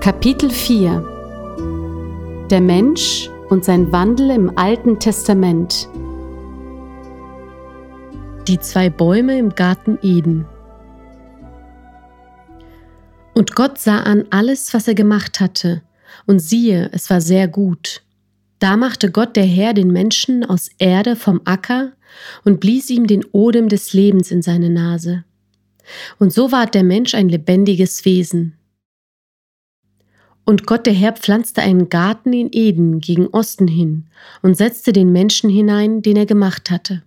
Kapitel 4 Der Mensch und sein Wandel im Alten Testament Die zwei Bäume im Garten Eden Und Gott sah an alles, was er gemacht hatte, und siehe, es war sehr gut. Da machte Gott der Herr den Menschen aus Erde vom Acker und blies ihm den Odem des Lebens in seine Nase. Und so ward der Mensch ein lebendiges Wesen. Und Gott der Herr pflanzte einen Garten in Eden gegen Osten hin und setzte den Menschen hinein, den er gemacht hatte.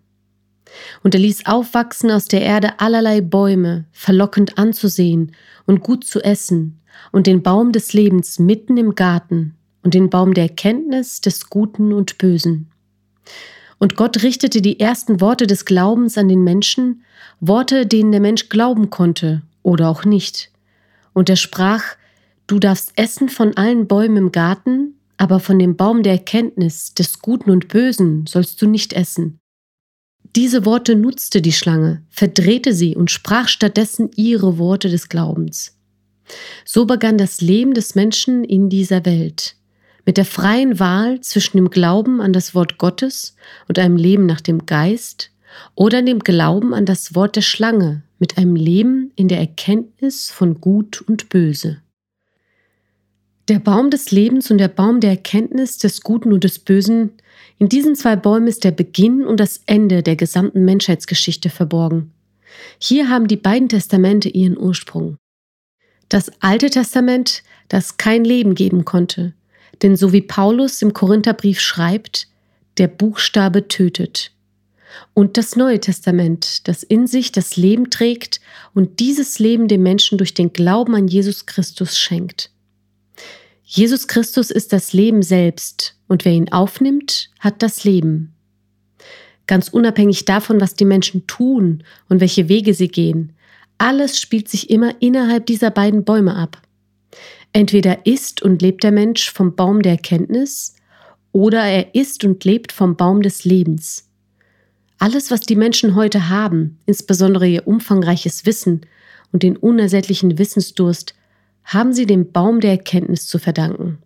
Und er ließ aufwachsen aus der Erde allerlei Bäume, verlockend anzusehen und gut zu essen, und den Baum des Lebens mitten im Garten und den Baum der Erkenntnis des Guten und Bösen. Und Gott richtete die ersten Worte des Glaubens an den Menschen, Worte, denen der Mensch glauben konnte oder auch nicht. Und er sprach, Du darfst essen von allen Bäumen im Garten, aber von dem Baum der Erkenntnis des Guten und Bösen sollst du nicht essen. Diese Worte nutzte die Schlange, verdrehte sie und sprach stattdessen ihre Worte des Glaubens. So begann das Leben des Menschen in dieser Welt mit der freien Wahl zwischen dem Glauben an das Wort Gottes und einem Leben nach dem Geist oder dem Glauben an das Wort der Schlange mit einem Leben in der Erkenntnis von Gut und Böse. Der Baum des Lebens und der Baum der Erkenntnis des Guten und des Bösen, in diesen zwei Bäumen ist der Beginn und das Ende der gesamten Menschheitsgeschichte verborgen. Hier haben die beiden Testamente ihren Ursprung. Das Alte Testament, das kein Leben geben konnte, denn so wie Paulus im Korintherbrief schreibt, der Buchstabe tötet. Und das Neue Testament, das in sich das Leben trägt und dieses Leben dem Menschen durch den Glauben an Jesus Christus schenkt. Jesus Christus ist das Leben selbst und wer ihn aufnimmt, hat das Leben. Ganz unabhängig davon, was die Menschen tun und welche Wege sie gehen, alles spielt sich immer innerhalb dieser beiden Bäume ab. Entweder isst und lebt der Mensch vom Baum der Erkenntnis oder er isst und lebt vom Baum des Lebens. Alles, was die Menschen heute haben, insbesondere ihr umfangreiches Wissen und den unersättlichen Wissensdurst, haben sie dem Baum der Erkenntnis zu verdanken.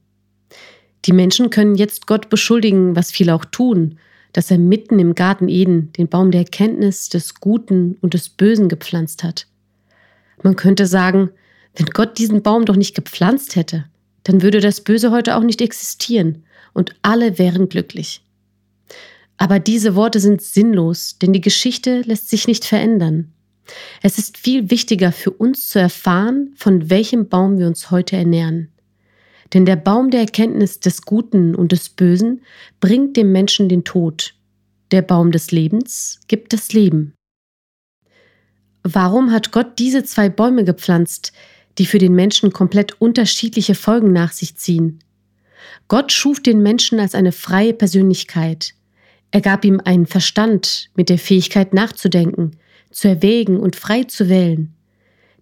Die Menschen können jetzt Gott beschuldigen, was viele auch tun, dass er mitten im Garten Eden den Baum der Erkenntnis des Guten und des Bösen gepflanzt hat. Man könnte sagen, wenn Gott diesen Baum doch nicht gepflanzt hätte, dann würde das Böse heute auch nicht existieren und alle wären glücklich. Aber diese Worte sind sinnlos, denn die Geschichte lässt sich nicht verändern. Es ist viel wichtiger für uns zu erfahren, von welchem Baum wir uns heute ernähren. Denn der Baum der Erkenntnis des Guten und des Bösen bringt dem Menschen den Tod. Der Baum des Lebens gibt das Leben. Warum hat Gott diese zwei Bäume gepflanzt, die für den Menschen komplett unterschiedliche Folgen nach sich ziehen. Gott schuf den Menschen als eine freie Persönlichkeit. Er gab ihm einen Verstand mit der Fähigkeit nachzudenken, zu erwägen und frei zu wählen.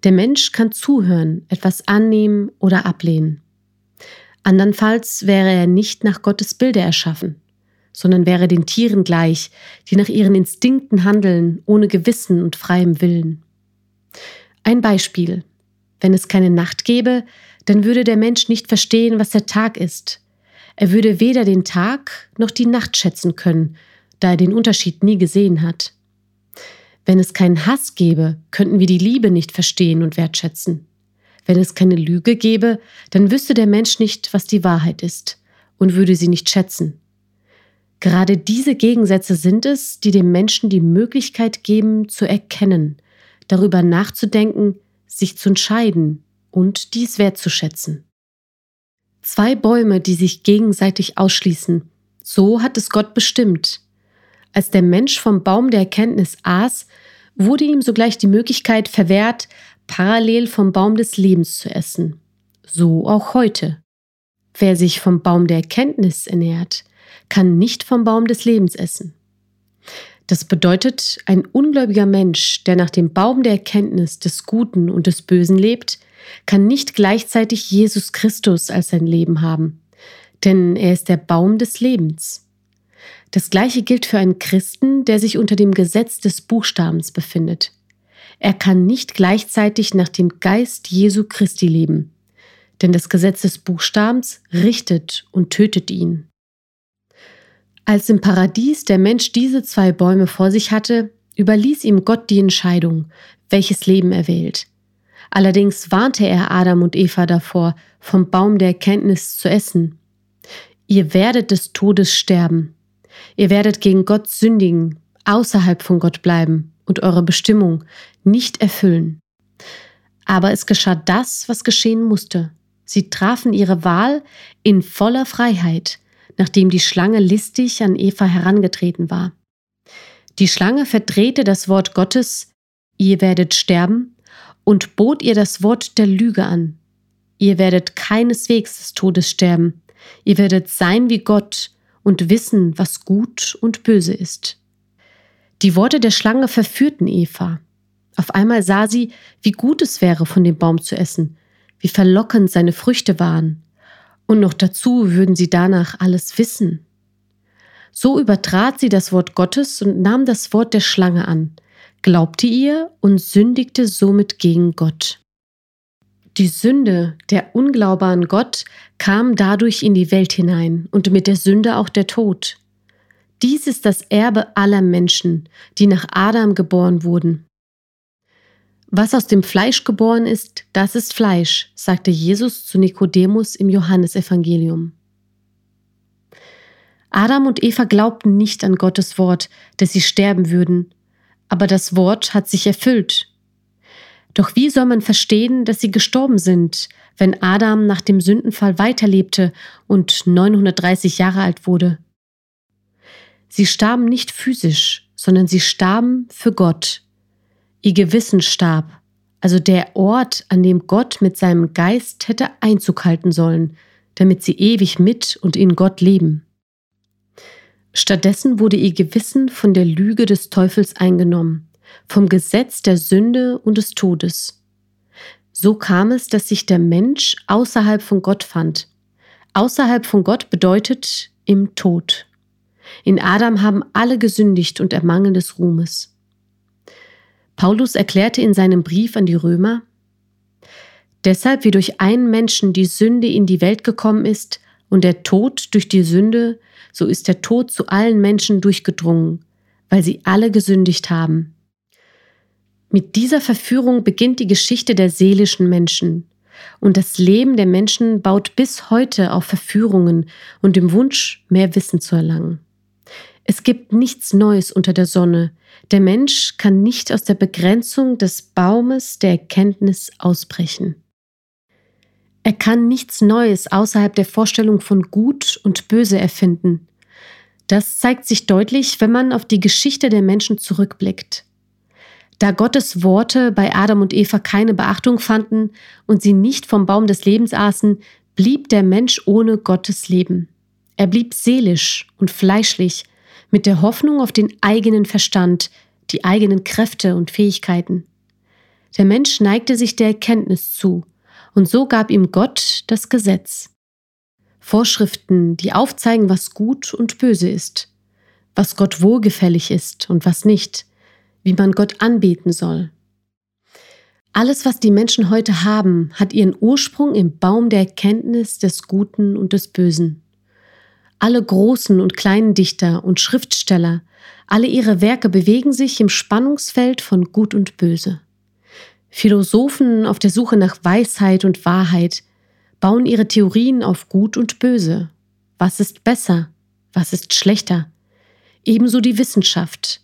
Der Mensch kann zuhören, etwas annehmen oder ablehnen. Andernfalls wäre er nicht nach Gottes Bilde erschaffen, sondern wäre den Tieren gleich, die nach ihren Instinkten handeln, ohne Gewissen und freiem Willen. Ein Beispiel. Wenn es keine Nacht gäbe, dann würde der Mensch nicht verstehen, was der Tag ist. Er würde weder den Tag noch die Nacht schätzen können, da er den Unterschied nie gesehen hat. Wenn es keinen Hass gäbe, könnten wir die Liebe nicht verstehen und wertschätzen. Wenn es keine Lüge gäbe, dann wüsste der Mensch nicht, was die Wahrheit ist und würde sie nicht schätzen. Gerade diese Gegensätze sind es, die dem Menschen die Möglichkeit geben, zu erkennen, darüber nachzudenken, sich zu entscheiden und dies wertzuschätzen. Zwei Bäume, die sich gegenseitig ausschließen, so hat es Gott bestimmt. Als der Mensch vom Baum der Erkenntnis aß, wurde ihm sogleich die Möglichkeit verwehrt, parallel vom Baum des Lebens zu essen. So auch heute. Wer sich vom Baum der Erkenntnis ernährt, kann nicht vom Baum des Lebens essen. Das bedeutet, ein ungläubiger Mensch, der nach dem Baum der Erkenntnis des Guten und des Bösen lebt, kann nicht gleichzeitig Jesus Christus als sein Leben haben, denn er ist der Baum des Lebens. Das gleiche gilt für einen Christen, der sich unter dem Gesetz des Buchstabens befindet. Er kann nicht gleichzeitig nach dem Geist Jesu Christi leben, denn das Gesetz des Buchstabens richtet und tötet ihn. Als im Paradies der Mensch diese zwei Bäume vor sich hatte, überließ ihm Gott die Entscheidung, welches Leben er wählt. Allerdings warnte er Adam und Eva davor, vom Baum der Erkenntnis zu essen. Ihr werdet des Todes sterben. Ihr werdet gegen Gott sündigen, außerhalb von Gott bleiben und eure Bestimmung nicht erfüllen. Aber es geschah das, was geschehen musste. Sie trafen ihre Wahl in voller Freiheit, nachdem die Schlange listig an Eva herangetreten war. Die Schlange verdrehte das Wort Gottes, ihr werdet sterben, und bot ihr das Wort der Lüge an. Ihr werdet keineswegs des Todes sterben, ihr werdet sein wie Gott und wissen, was gut und böse ist. Die Worte der Schlange verführten Eva. Auf einmal sah sie, wie gut es wäre, von dem Baum zu essen, wie verlockend seine Früchte waren. Und noch dazu würden sie danach alles wissen. So übertrat sie das Wort Gottes und nahm das Wort der Schlange an, glaubte ihr und sündigte somit gegen Gott. Die Sünde, der Unglaube an Gott, kam dadurch in die Welt hinein und mit der Sünde auch der Tod. Dies ist das Erbe aller Menschen, die nach Adam geboren wurden. Was aus dem Fleisch geboren ist, das ist Fleisch, sagte Jesus zu Nikodemus im Johannesevangelium. Adam und Eva glaubten nicht an Gottes Wort, dass sie sterben würden, aber das Wort hat sich erfüllt. Doch wie soll man verstehen, dass sie gestorben sind, wenn Adam nach dem Sündenfall weiterlebte und 930 Jahre alt wurde? Sie starben nicht physisch, sondern sie starben für Gott. Ihr Gewissen starb, also der Ort, an dem Gott mit seinem Geist hätte Einzug halten sollen, damit sie ewig mit und in Gott leben. Stattdessen wurde ihr Gewissen von der Lüge des Teufels eingenommen, vom Gesetz der Sünde und des Todes. So kam es, dass sich der Mensch außerhalb von Gott fand. Außerhalb von Gott bedeutet im Tod. In Adam haben alle gesündigt und ermangeln des Ruhmes. Paulus erklärte in seinem Brief an die Römer, Deshalb wie durch einen Menschen die Sünde in die Welt gekommen ist und der Tod durch die Sünde, so ist der Tod zu allen Menschen durchgedrungen, weil sie alle gesündigt haben. Mit dieser Verführung beginnt die Geschichte der seelischen Menschen. Und das Leben der Menschen baut bis heute auf Verführungen und dem Wunsch, mehr Wissen zu erlangen. Es gibt nichts Neues unter der Sonne. Der Mensch kann nicht aus der Begrenzung des Baumes der Erkenntnis ausbrechen. Er kann nichts Neues außerhalb der Vorstellung von Gut und Böse erfinden. Das zeigt sich deutlich, wenn man auf die Geschichte der Menschen zurückblickt. Da Gottes Worte bei Adam und Eva keine Beachtung fanden und sie nicht vom Baum des Lebens aßen, blieb der Mensch ohne Gottes Leben. Er blieb seelisch und fleischlich, mit der Hoffnung auf den eigenen Verstand, die eigenen Kräfte und Fähigkeiten. Der Mensch neigte sich der Erkenntnis zu, und so gab ihm Gott das Gesetz. Vorschriften, die aufzeigen, was gut und böse ist, was Gott wohlgefällig ist und was nicht, wie man Gott anbeten soll. Alles, was die Menschen heute haben, hat ihren Ursprung im Baum der Erkenntnis des Guten und des Bösen. Alle großen und kleinen Dichter und Schriftsteller, alle ihre Werke bewegen sich im Spannungsfeld von Gut und Böse. Philosophen auf der Suche nach Weisheit und Wahrheit bauen ihre Theorien auf Gut und Böse. Was ist besser? Was ist schlechter? Ebenso die Wissenschaft.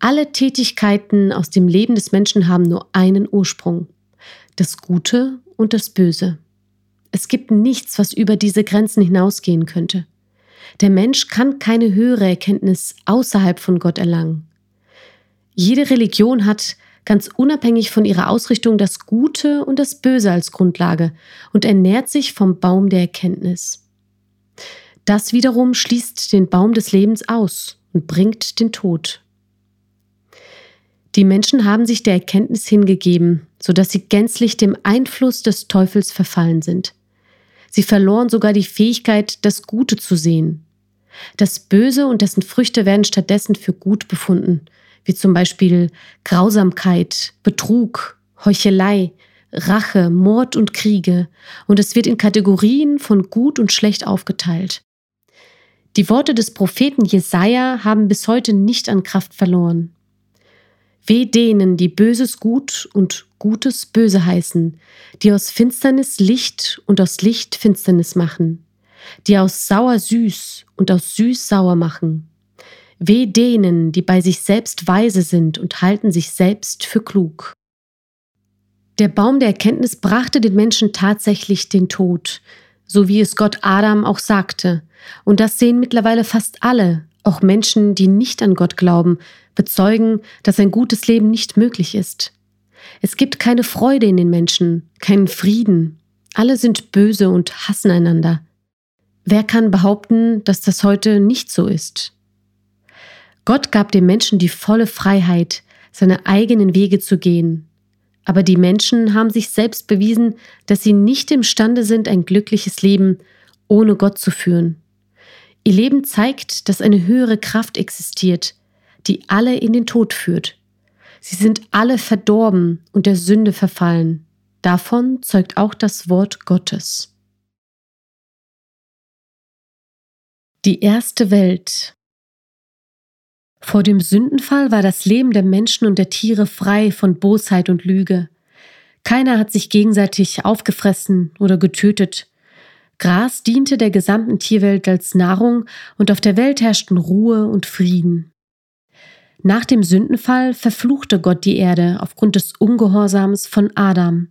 Alle Tätigkeiten aus dem Leben des Menschen haben nur einen Ursprung. Das Gute und das Böse. Es gibt nichts, was über diese Grenzen hinausgehen könnte. Der Mensch kann keine höhere Erkenntnis außerhalb von Gott erlangen. Jede Religion hat, ganz unabhängig von ihrer Ausrichtung, das Gute und das Böse als Grundlage und ernährt sich vom Baum der Erkenntnis. Das wiederum schließt den Baum des Lebens aus und bringt den Tod. Die Menschen haben sich der Erkenntnis hingegeben, sodass sie gänzlich dem Einfluss des Teufels verfallen sind. Sie verloren sogar die Fähigkeit, das Gute zu sehen. Das Böse und dessen Früchte werden stattdessen für gut befunden, wie zum Beispiel Grausamkeit, Betrug, Heuchelei, Rache, Mord und Kriege, und es wird in Kategorien von gut und schlecht aufgeteilt. Die Worte des Propheten Jesaja haben bis heute nicht an Kraft verloren. Weh denen, die Böses gut und Gutes böse heißen, die aus Finsternis Licht und aus Licht Finsternis machen, die aus sauer süß und aus süß sauer machen. Weh denen, die bei sich selbst weise sind und halten sich selbst für klug. Der Baum der Erkenntnis brachte den Menschen tatsächlich den Tod, so wie es Gott Adam auch sagte. Und das sehen mittlerweile fast alle, auch Menschen, die nicht an Gott glauben, bezeugen, dass ein gutes Leben nicht möglich ist. Es gibt keine Freude in den Menschen, keinen Frieden. Alle sind böse und hassen einander. Wer kann behaupten, dass das heute nicht so ist? Gott gab dem Menschen die volle Freiheit, seine eigenen Wege zu gehen, aber die Menschen haben sich selbst bewiesen, dass sie nicht imstande sind, ein glückliches Leben ohne Gott zu führen. Ihr Leben zeigt, dass eine höhere Kraft existiert, die alle in den Tod führt. Sie sind alle verdorben und der Sünde verfallen. Davon zeugt auch das Wort Gottes. Die erste Welt vor dem Sündenfall war das Leben der Menschen und der Tiere frei von Bosheit und Lüge. Keiner hat sich gegenseitig aufgefressen oder getötet. Gras diente der gesamten Tierwelt als Nahrung und auf der Welt herrschten Ruhe und Frieden. Nach dem Sündenfall verfluchte Gott die Erde aufgrund des Ungehorsams von Adam.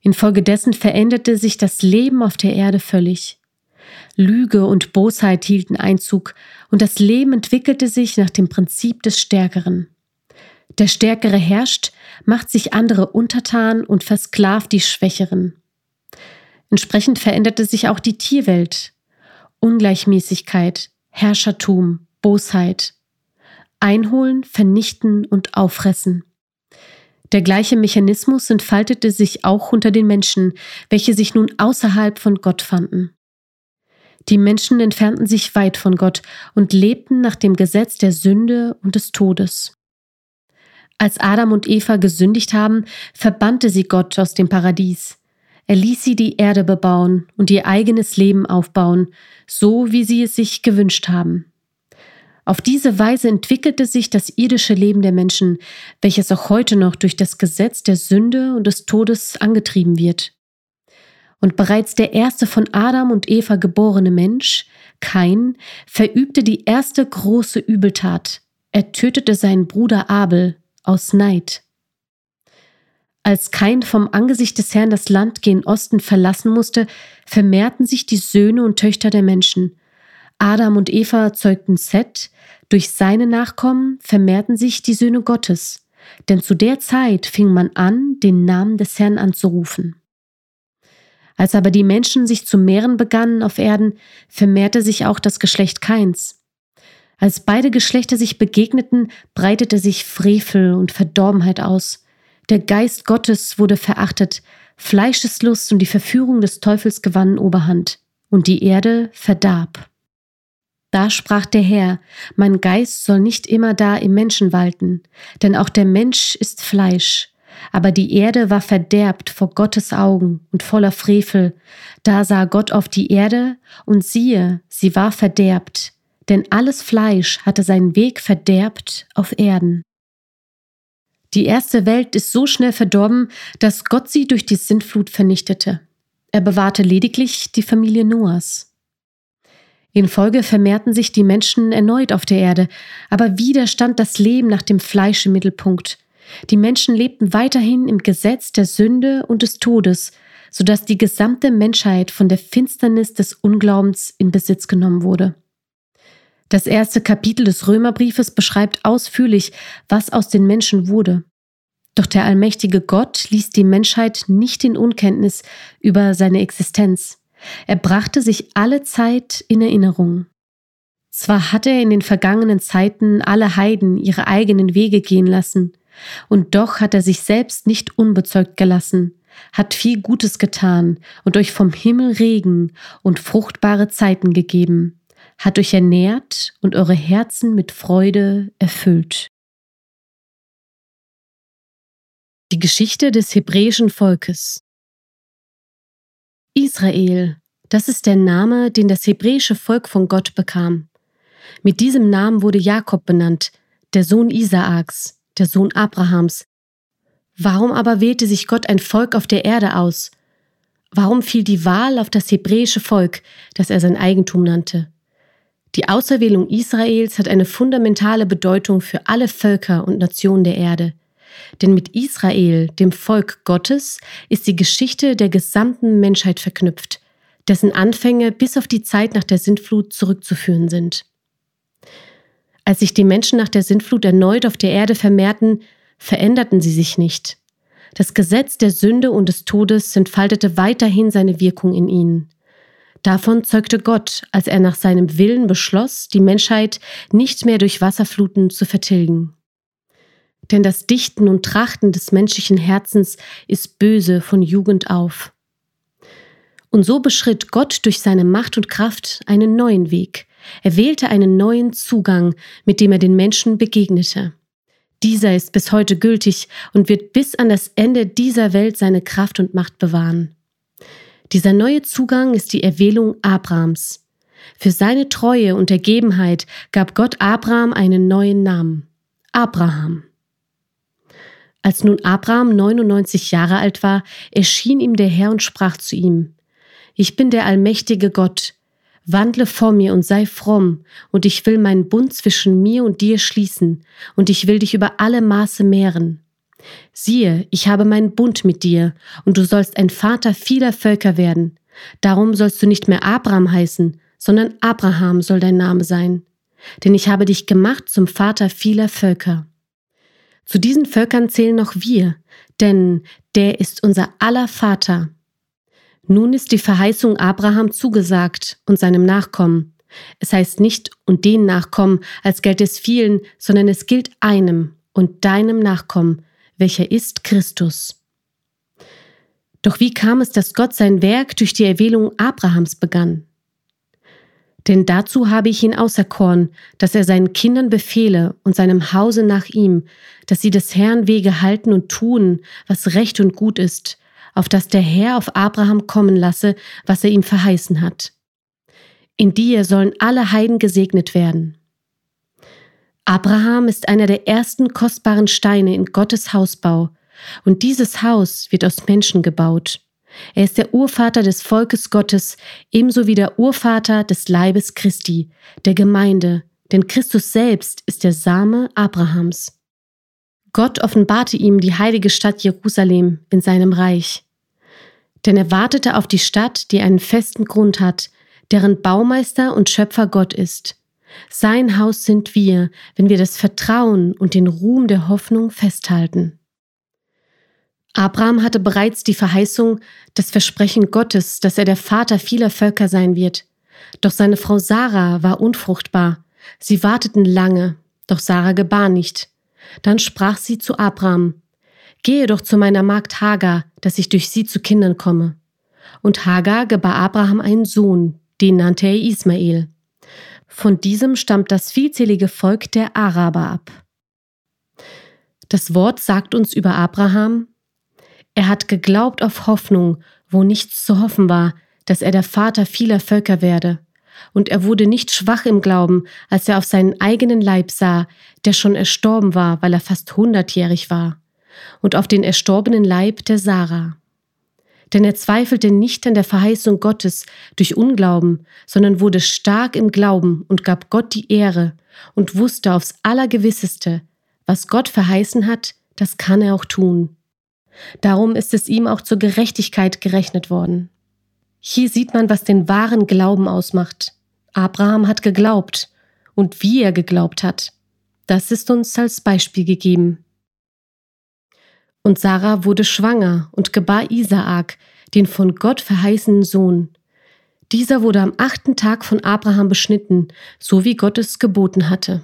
Infolgedessen veränderte sich das Leben auf der Erde völlig. Lüge und Bosheit hielten Einzug und das Leben entwickelte sich nach dem Prinzip des Stärkeren. Der Stärkere herrscht, macht sich andere untertan und versklavt die Schwächeren. Entsprechend veränderte sich auch die Tierwelt. Ungleichmäßigkeit, Herrschertum, Bosheit. Einholen, vernichten und auffressen. Der gleiche Mechanismus entfaltete sich auch unter den Menschen, welche sich nun außerhalb von Gott fanden. Die Menschen entfernten sich weit von Gott und lebten nach dem Gesetz der Sünde und des Todes. Als Adam und Eva gesündigt haben, verbannte sie Gott aus dem Paradies. Er ließ sie die Erde bebauen und ihr eigenes Leben aufbauen, so wie sie es sich gewünscht haben. Auf diese Weise entwickelte sich das irdische Leben der Menschen, welches auch heute noch durch das Gesetz der Sünde und des Todes angetrieben wird. Und bereits der erste von Adam und Eva geborene Mensch, Kain, verübte die erste große Übeltat. Er tötete seinen Bruder Abel aus Neid. Als Kain vom Angesicht des Herrn das Land gen Osten verlassen musste, vermehrten sich die Söhne und Töchter der Menschen. Adam und Eva zeugten Seth, durch seine Nachkommen vermehrten sich die Söhne Gottes, denn zu der Zeit fing man an, den Namen des Herrn anzurufen. Als aber die Menschen sich zu mehren begannen auf Erden, vermehrte sich auch das Geschlecht Kains. Als beide Geschlechter sich begegneten, breitete sich Frevel und Verdorbenheit aus. Der Geist Gottes wurde verachtet, Fleischeslust und die Verführung des Teufels gewannen Oberhand, und die Erde verdarb. Da sprach der Herr, mein Geist soll nicht immer da im Menschen walten, denn auch der Mensch ist Fleisch, aber die Erde war verderbt vor Gottes Augen und voller Frevel. Da sah Gott auf die Erde, und siehe, sie war verderbt, denn alles Fleisch hatte seinen Weg verderbt auf Erden. Die erste Welt ist so schnell verdorben, dass Gott sie durch die Sintflut vernichtete. Er bewahrte lediglich die Familie Noahs. In Folge vermehrten sich die Menschen erneut auf der Erde, aber wieder stand das Leben nach dem Fleisch im Mittelpunkt. Die Menschen lebten weiterhin im Gesetz der Sünde und des Todes, sodass die gesamte Menschheit von der Finsternis des Unglaubens in Besitz genommen wurde. Das erste Kapitel des Römerbriefes beschreibt ausführlich, was aus den Menschen wurde. Doch der allmächtige Gott ließ die Menschheit nicht in Unkenntnis über seine Existenz. Er brachte sich alle Zeit in Erinnerung. Zwar hat er in den vergangenen Zeiten alle Heiden ihre eigenen Wege gehen lassen, und doch hat er sich selbst nicht unbezeugt gelassen, hat viel Gutes getan und euch vom Himmel Regen und fruchtbare Zeiten gegeben, hat euch ernährt und eure Herzen mit Freude erfüllt. Die Geschichte des hebräischen Volkes. Israel, das ist der Name, den das hebräische Volk von Gott bekam. Mit diesem Namen wurde Jakob benannt, der Sohn Isaaks, der Sohn Abrahams. Warum aber wählte sich Gott ein Volk auf der Erde aus? Warum fiel die Wahl auf das hebräische Volk, das er sein Eigentum nannte? Die Auserwählung Israels hat eine fundamentale Bedeutung für alle Völker und Nationen der Erde. Denn mit Israel, dem Volk Gottes, ist die Geschichte der gesamten Menschheit verknüpft, dessen Anfänge bis auf die Zeit nach der Sintflut zurückzuführen sind. Als sich die Menschen nach der Sintflut erneut auf der Erde vermehrten, veränderten sie sich nicht. Das Gesetz der Sünde und des Todes entfaltete weiterhin seine Wirkung in ihnen. Davon zeugte Gott, als er nach seinem Willen beschloss, die Menschheit nicht mehr durch Wasserfluten zu vertilgen. Denn das Dichten und Trachten des menschlichen Herzens ist böse von Jugend auf. Und so beschritt Gott durch seine Macht und Kraft einen neuen Weg. Er wählte einen neuen Zugang, mit dem er den Menschen begegnete. Dieser ist bis heute gültig und wird bis an das Ende dieser Welt seine Kraft und Macht bewahren. Dieser neue Zugang ist die Erwählung Abrahams. Für seine Treue und Ergebenheit gab Gott Abraham einen neuen Namen. Abraham. Als nun Abraham 99 Jahre alt war, erschien ihm der Herr und sprach zu ihm, Ich bin der allmächtige Gott, wandle vor mir und sei fromm, und ich will meinen Bund zwischen mir und dir schließen, und ich will dich über alle Maße mehren. Siehe, ich habe meinen Bund mit dir, und du sollst ein Vater vieler Völker werden. Darum sollst du nicht mehr Abraham heißen, sondern Abraham soll dein Name sein. Denn ich habe dich gemacht zum Vater vieler Völker. Zu diesen Völkern zählen noch wir, denn der ist unser aller Vater. Nun ist die Verheißung Abraham zugesagt und seinem Nachkommen. Es heißt nicht und den Nachkommen, als gilt es vielen, sondern es gilt einem und deinem Nachkommen, welcher ist Christus. Doch wie kam es, dass Gott sein Werk durch die Erwählung Abrahams begann? Denn dazu habe ich ihn auserkoren, dass er seinen Kindern befehle und seinem Hause nach ihm, dass sie des Herrn Wege halten und tun, was recht und gut ist, auf dass der Herr auf Abraham kommen lasse, was er ihm verheißen hat. In dir sollen alle Heiden gesegnet werden. Abraham ist einer der ersten kostbaren Steine in Gottes Hausbau, und dieses Haus wird aus Menschen gebaut. Er ist der Urvater des Volkes Gottes, ebenso wie der Urvater des Leibes Christi, der Gemeinde, denn Christus selbst ist der Same Abrahams. Gott offenbarte ihm die heilige Stadt Jerusalem in seinem Reich. Denn er wartete auf die Stadt, die einen festen Grund hat, deren Baumeister und Schöpfer Gott ist. Sein Haus sind wir, wenn wir das Vertrauen und den Ruhm der Hoffnung festhalten. Abraham hatte bereits die Verheißung, das Versprechen Gottes, dass er der Vater vieler Völker sein wird. Doch seine Frau Sarah war unfruchtbar. Sie warteten lange, doch Sarah gebar nicht. Dann sprach sie zu Abraham, Gehe doch zu meiner Magd Hagar, dass ich durch sie zu Kindern komme. Und Hagar gebar Abraham einen Sohn, den nannte er Ismael. Von diesem stammt das vielzählige Volk der Araber ab. Das Wort sagt uns über Abraham, er hat geglaubt auf Hoffnung, wo nichts zu hoffen war, dass er der Vater vieler Völker werde. Und er wurde nicht schwach im Glauben, als er auf seinen eigenen Leib sah, der schon erstorben war, weil er fast hundertjährig war, und auf den erstorbenen Leib der Sarah. Denn er zweifelte nicht an der Verheißung Gottes durch Unglauben, sondern wurde stark im Glauben und gab Gott die Ehre und wusste aufs Allergewisseste, was Gott verheißen hat, das kann er auch tun. Darum ist es ihm auch zur Gerechtigkeit gerechnet worden. Hier sieht man, was den wahren Glauben ausmacht. Abraham hat geglaubt und wie er geglaubt hat. Das ist uns als Beispiel gegeben. Und Sarah wurde schwanger und gebar Isaak, den von Gott verheißenen Sohn. Dieser wurde am achten Tag von Abraham beschnitten, so wie Gott es geboten hatte.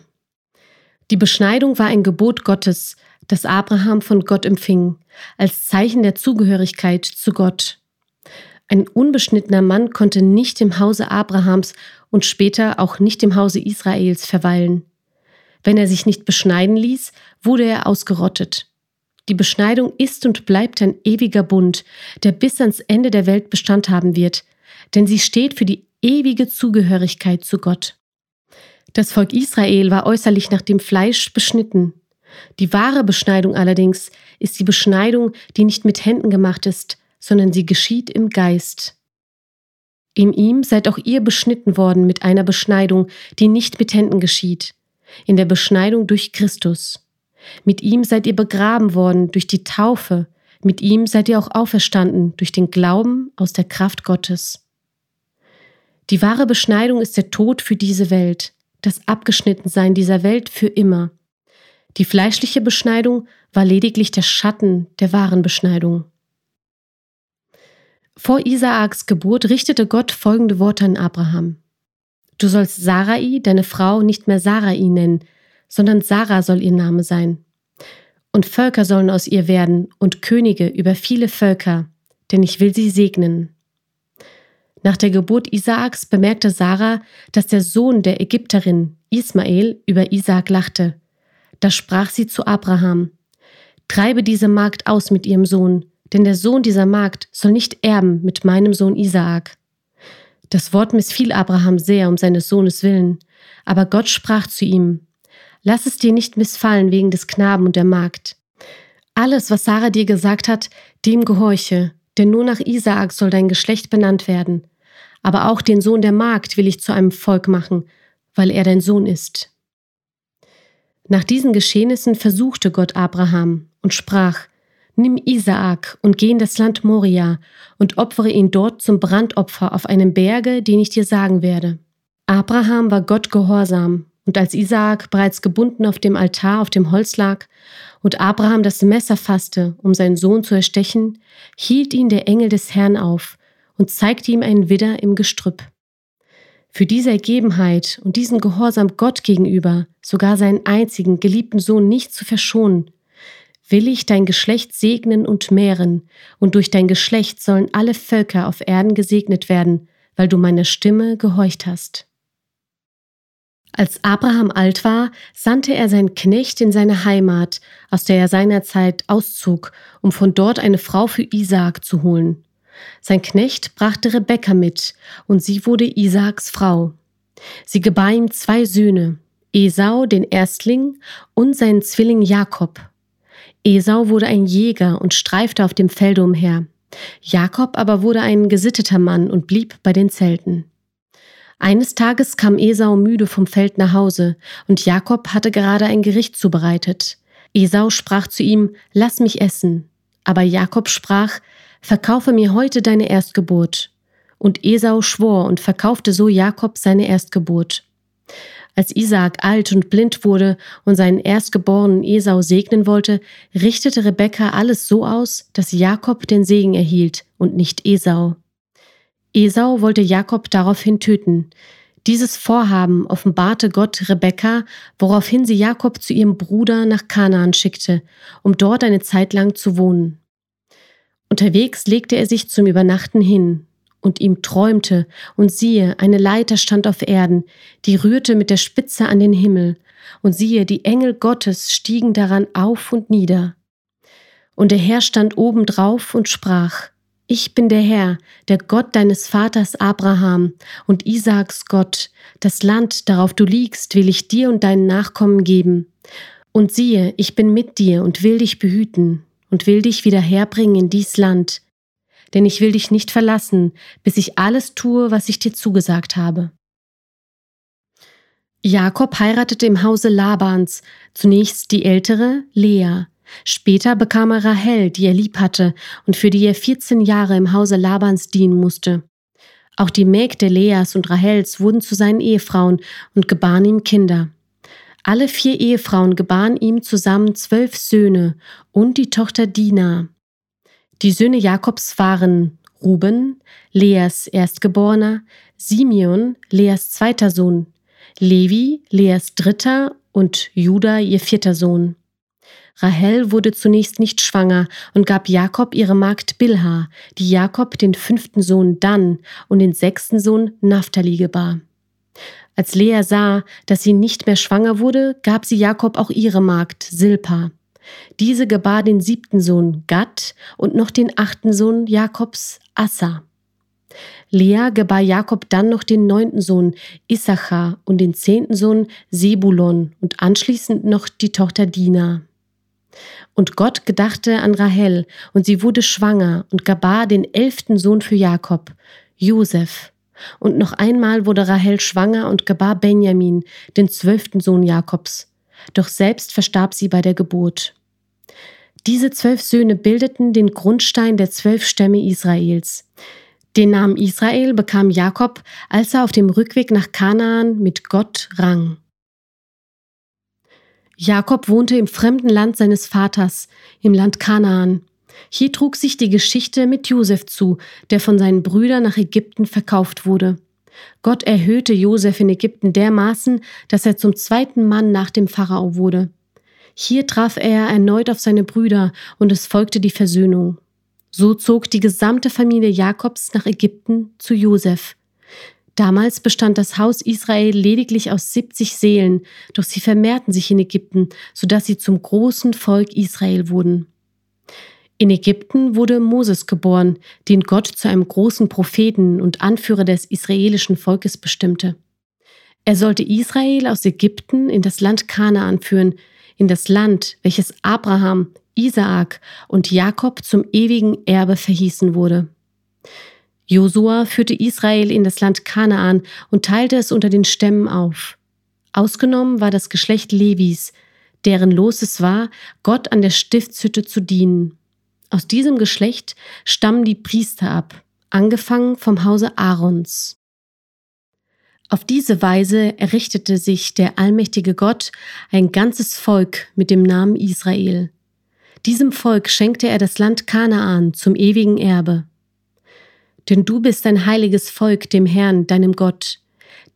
Die Beschneidung war ein Gebot Gottes, das Abraham von Gott empfing, als Zeichen der Zugehörigkeit zu Gott. Ein unbeschnittener Mann konnte nicht im Hause Abrahams und später auch nicht im Hause Israels verweilen. Wenn er sich nicht beschneiden ließ, wurde er ausgerottet. Die Beschneidung ist und bleibt ein ewiger Bund, der bis ans Ende der Welt Bestand haben wird, denn sie steht für die ewige Zugehörigkeit zu Gott. Das Volk Israel war äußerlich nach dem Fleisch beschnitten. Die wahre Beschneidung allerdings ist die Beschneidung, die nicht mit Händen gemacht ist, sondern sie geschieht im Geist. In ihm seid auch ihr beschnitten worden mit einer Beschneidung, die nicht mit Händen geschieht, in der Beschneidung durch Christus. Mit ihm seid ihr begraben worden durch die Taufe, mit ihm seid ihr auch auferstanden durch den Glauben aus der Kraft Gottes. Die wahre Beschneidung ist der Tod für diese Welt, das Abgeschnittensein dieser Welt für immer. Die fleischliche Beschneidung war lediglich der Schatten der wahren Beschneidung. Vor Isaaks Geburt richtete Gott folgende Worte an Abraham. Du sollst Sarai, deine Frau, nicht mehr Sarai nennen, sondern Sarah soll ihr Name sein. Und Völker sollen aus ihr werden und Könige über viele Völker, denn ich will sie segnen. Nach der Geburt Isaaks bemerkte Sarah, dass der Sohn der Ägypterin, Ismael, über Isaak lachte. Da sprach sie zu Abraham, Treibe diese Magd aus mit ihrem Sohn, denn der Sohn dieser Magd soll nicht erben mit meinem Sohn Isaak. Das Wort missfiel Abraham sehr um seines Sohnes willen, aber Gott sprach zu ihm, Lass es dir nicht missfallen wegen des Knaben und der Magd. Alles, was Sarah dir gesagt hat, dem gehorche, denn nur nach Isaak soll dein Geschlecht benannt werden. Aber auch den Sohn der Magd will ich zu einem Volk machen, weil er dein Sohn ist. Nach diesen Geschehnissen versuchte Gott Abraham und sprach, Nimm Isaak und geh in das Land Moria und opfere ihn dort zum Brandopfer auf einem Berge, den ich dir sagen werde. Abraham war Gott gehorsam, und als Isaak bereits gebunden auf dem Altar auf dem Holz lag und Abraham das Messer fasste, um seinen Sohn zu erstechen, hielt ihn der Engel des Herrn auf und zeigte ihm einen Widder im Gestrüpp. Für diese Ergebenheit und diesen Gehorsam Gott gegenüber, sogar seinen einzigen geliebten Sohn nicht zu verschonen, will ich dein Geschlecht segnen und mehren, und durch dein Geschlecht sollen alle Völker auf Erden gesegnet werden, weil du meiner Stimme gehorcht hast. Als Abraham alt war, sandte er seinen Knecht in seine Heimat, aus der er seinerzeit auszog, um von dort eine Frau für Isaak zu holen. Sein Knecht brachte Rebekka mit, und sie wurde Isaaks Frau. Sie gebar ihm zwei Söhne, Esau, den Erstling, und seinen Zwilling Jakob. Esau wurde ein Jäger und streifte auf dem Felde umher. Jakob aber wurde ein gesitteter Mann und blieb bei den Zelten. Eines Tages kam Esau müde vom Feld nach Hause, und Jakob hatte gerade ein Gericht zubereitet. Esau sprach zu ihm, Lass mich essen. Aber Jakob sprach, Verkaufe mir heute deine Erstgeburt. Und Esau schwor und verkaufte so Jakob seine Erstgeburt. Als Isaak alt und blind wurde und seinen erstgeborenen Esau segnen wollte, richtete Rebekka alles so aus, dass Jakob den Segen erhielt und nicht Esau. Esau wollte Jakob daraufhin töten. Dieses Vorhaben offenbarte Gott Rebekka, woraufhin sie Jakob zu ihrem Bruder nach Kanaan schickte, um dort eine Zeit lang zu wohnen. Unterwegs legte er sich zum Übernachten hin, und ihm träumte, und siehe, eine Leiter stand auf Erden, die rührte mit der Spitze an den Himmel, und siehe, die Engel Gottes stiegen daran auf und nieder. Und der Herr stand oben drauf und sprach, Ich bin der Herr, der Gott deines Vaters Abraham und Isaaks Gott, das Land, darauf du liegst, will ich dir und deinen Nachkommen geben. Und siehe, ich bin mit dir und will dich behüten und will dich wieder herbringen in dies Land, denn ich will dich nicht verlassen, bis ich alles tue, was ich dir zugesagt habe. Jakob heiratete im Hause Labans, zunächst die ältere, Lea. Später bekam er Rahel, die er lieb hatte und für die er 14 Jahre im Hause Labans dienen musste. Auch die Mägde Leas und Rahels wurden zu seinen Ehefrauen und gebaren ihm Kinder. Alle vier Ehefrauen gebaren ihm zusammen zwölf Söhne und die Tochter Dina. Die Söhne Jakobs waren Ruben, Leas Erstgeborener, Simeon, Leas zweiter Sohn, Levi, Leas dritter und Judah ihr vierter Sohn. Rahel wurde zunächst nicht schwanger und gab Jakob ihre Magd Bilha, die Jakob den fünften Sohn Dan und den sechsten Sohn Naphtali gebar. Als Lea sah, dass sie nicht mehr schwanger wurde, gab sie Jakob auch ihre Magd Silpa. Diese gebar den siebten Sohn Gad und noch den achten Sohn Jakobs Assa. Lea gebar Jakob dann noch den neunten Sohn Issachar und den zehnten Sohn Sebulon und anschließend noch die Tochter Dina. Und Gott gedachte an Rahel, und sie wurde schwanger und gebar den elften Sohn für Jakob, Josef. Und noch einmal wurde Rahel schwanger und gebar Benjamin, den zwölften Sohn Jakobs. Doch selbst verstarb sie bei der Geburt. Diese zwölf Söhne bildeten den Grundstein der zwölf Stämme Israels. Den Namen Israel bekam Jakob, als er auf dem Rückweg nach Kanaan mit Gott rang. Jakob wohnte im fremden Land seines Vaters, im Land Kanaan. Hier trug sich die Geschichte mit Josef zu, der von seinen Brüdern nach Ägypten verkauft wurde. Gott erhöhte Josef in Ägypten dermaßen, dass er zum zweiten Mann nach dem Pharao wurde. Hier traf er erneut auf seine Brüder und es folgte die Versöhnung. So zog die gesamte Familie Jakobs nach Ägypten zu Josef. Damals bestand das Haus Israel lediglich aus 70 Seelen, doch sie vermehrten sich in Ägypten, sodass sie zum großen Volk Israel wurden. In Ägypten wurde Moses geboren, den Gott zu einem großen Propheten und Anführer des israelischen Volkes bestimmte. Er sollte Israel aus Ägypten in das Land Kanaan führen, in das Land, welches Abraham, Isaak und Jakob zum ewigen Erbe verhießen wurde. Josua führte Israel in das Land Kanaan und teilte es unter den Stämmen auf. Ausgenommen war das Geschlecht Levis, deren Los es war, Gott an der Stiftshütte zu dienen. Aus diesem Geschlecht stammen die Priester ab, angefangen vom Hause Aarons. Auf diese Weise errichtete sich der allmächtige Gott ein ganzes Volk mit dem Namen Israel. Diesem Volk schenkte er das Land Kanaan zum ewigen Erbe. Denn du bist ein heiliges Volk dem Herrn, deinem Gott.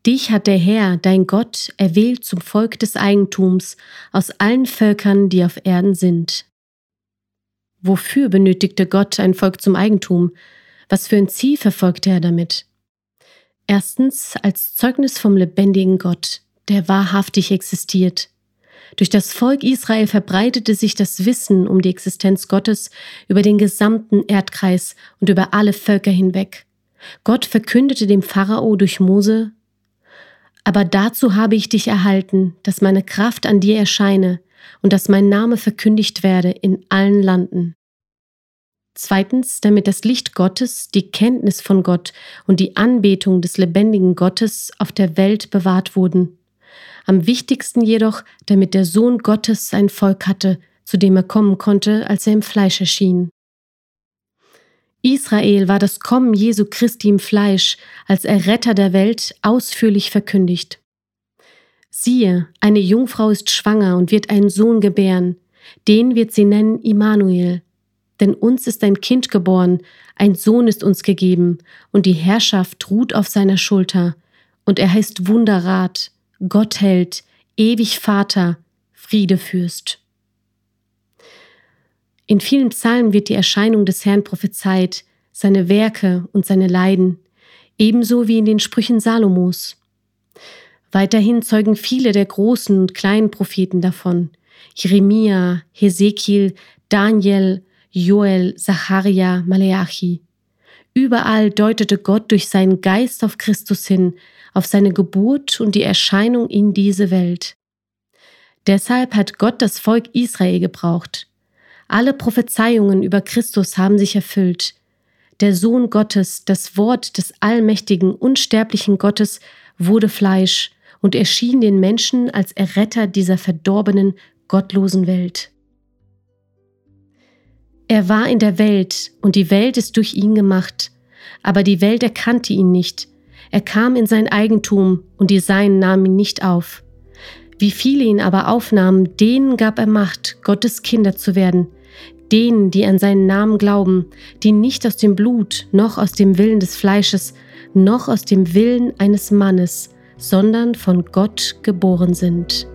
Dich hat der Herr, dein Gott, erwählt zum Volk des Eigentums aus allen Völkern, die auf Erden sind. Wofür benötigte Gott ein Volk zum Eigentum? Was für ein Ziel verfolgte er damit? Erstens als Zeugnis vom lebendigen Gott, der wahrhaftig existiert. Durch das Volk Israel verbreitete sich das Wissen um die Existenz Gottes über den gesamten Erdkreis und über alle Völker hinweg. Gott verkündete dem Pharao durch Mose, aber dazu habe ich dich erhalten, dass meine Kraft an dir erscheine und dass mein Name verkündigt werde in allen Landen. Zweitens, damit das Licht Gottes, die Kenntnis von Gott und die Anbetung des lebendigen Gottes auf der Welt bewahrt wurden am wichtigsten jedoch, damit der Sohn Gottes sein Volk hatte, zu dem er kommen konnte, als er im Fleisch erschien. Israel war das Kommen Jesu Christi im Fleisch als Erretter der Welt ausführlich verkündigt. Siehe, eine Jungfrau ist schwanger und wird einen Sohn gebären, den wird sie nennen Immanuel. Denn uns ist ein Kind geboren, ein Sohn ist uns gegeben, und die Herrschaft ruht auf seiner Schulter, und er heißt Wunderrat, Gott hält, ewig Vater, Friede fürst. In vielen Psalmen wird die Erscheinung des Herrn prophezeit, seine Werke und seine Leiden, ebenso wie in den Sprüchen Salomos. Weiterhin zeugen viele der großen und kleinen Propheten davon. Jeremia, Hesekiel, Daniel, Joel, Zacharia, Maleachi. Überall deutete Gott durch seinen Geist auf Christus hin, auf seine Geburt und die Erscheinung in diese Welt. Deshalb hat Gott das Volk Israel gebraucht. Alle Prophezeiungen über Christus haben sich erfüllt. Der Sohn Gottes, das Wort des allmächtigen, unsterblichen Gottes, wurde Fleisch und erschien den Menschen als Erretter dieser verdorbenen, gottlosen Welt. Er war in der Welt und die Welt ist durch ihn gemacht, aber die Welt erkannte ihn nicht. Er kam in sein Eigentum und die Seinen nahmen ihn nicht auf. Wie viele ihn aber aufnahmen, denen gab er Macht, Gottes Kinder zu werden, denen, die an seinen Namen glauben, die nicht aus dem Blut, noch aus dem Willen des Fleisches, noch aus dem Willen eines Mannes, sondern von Gott geboren sind.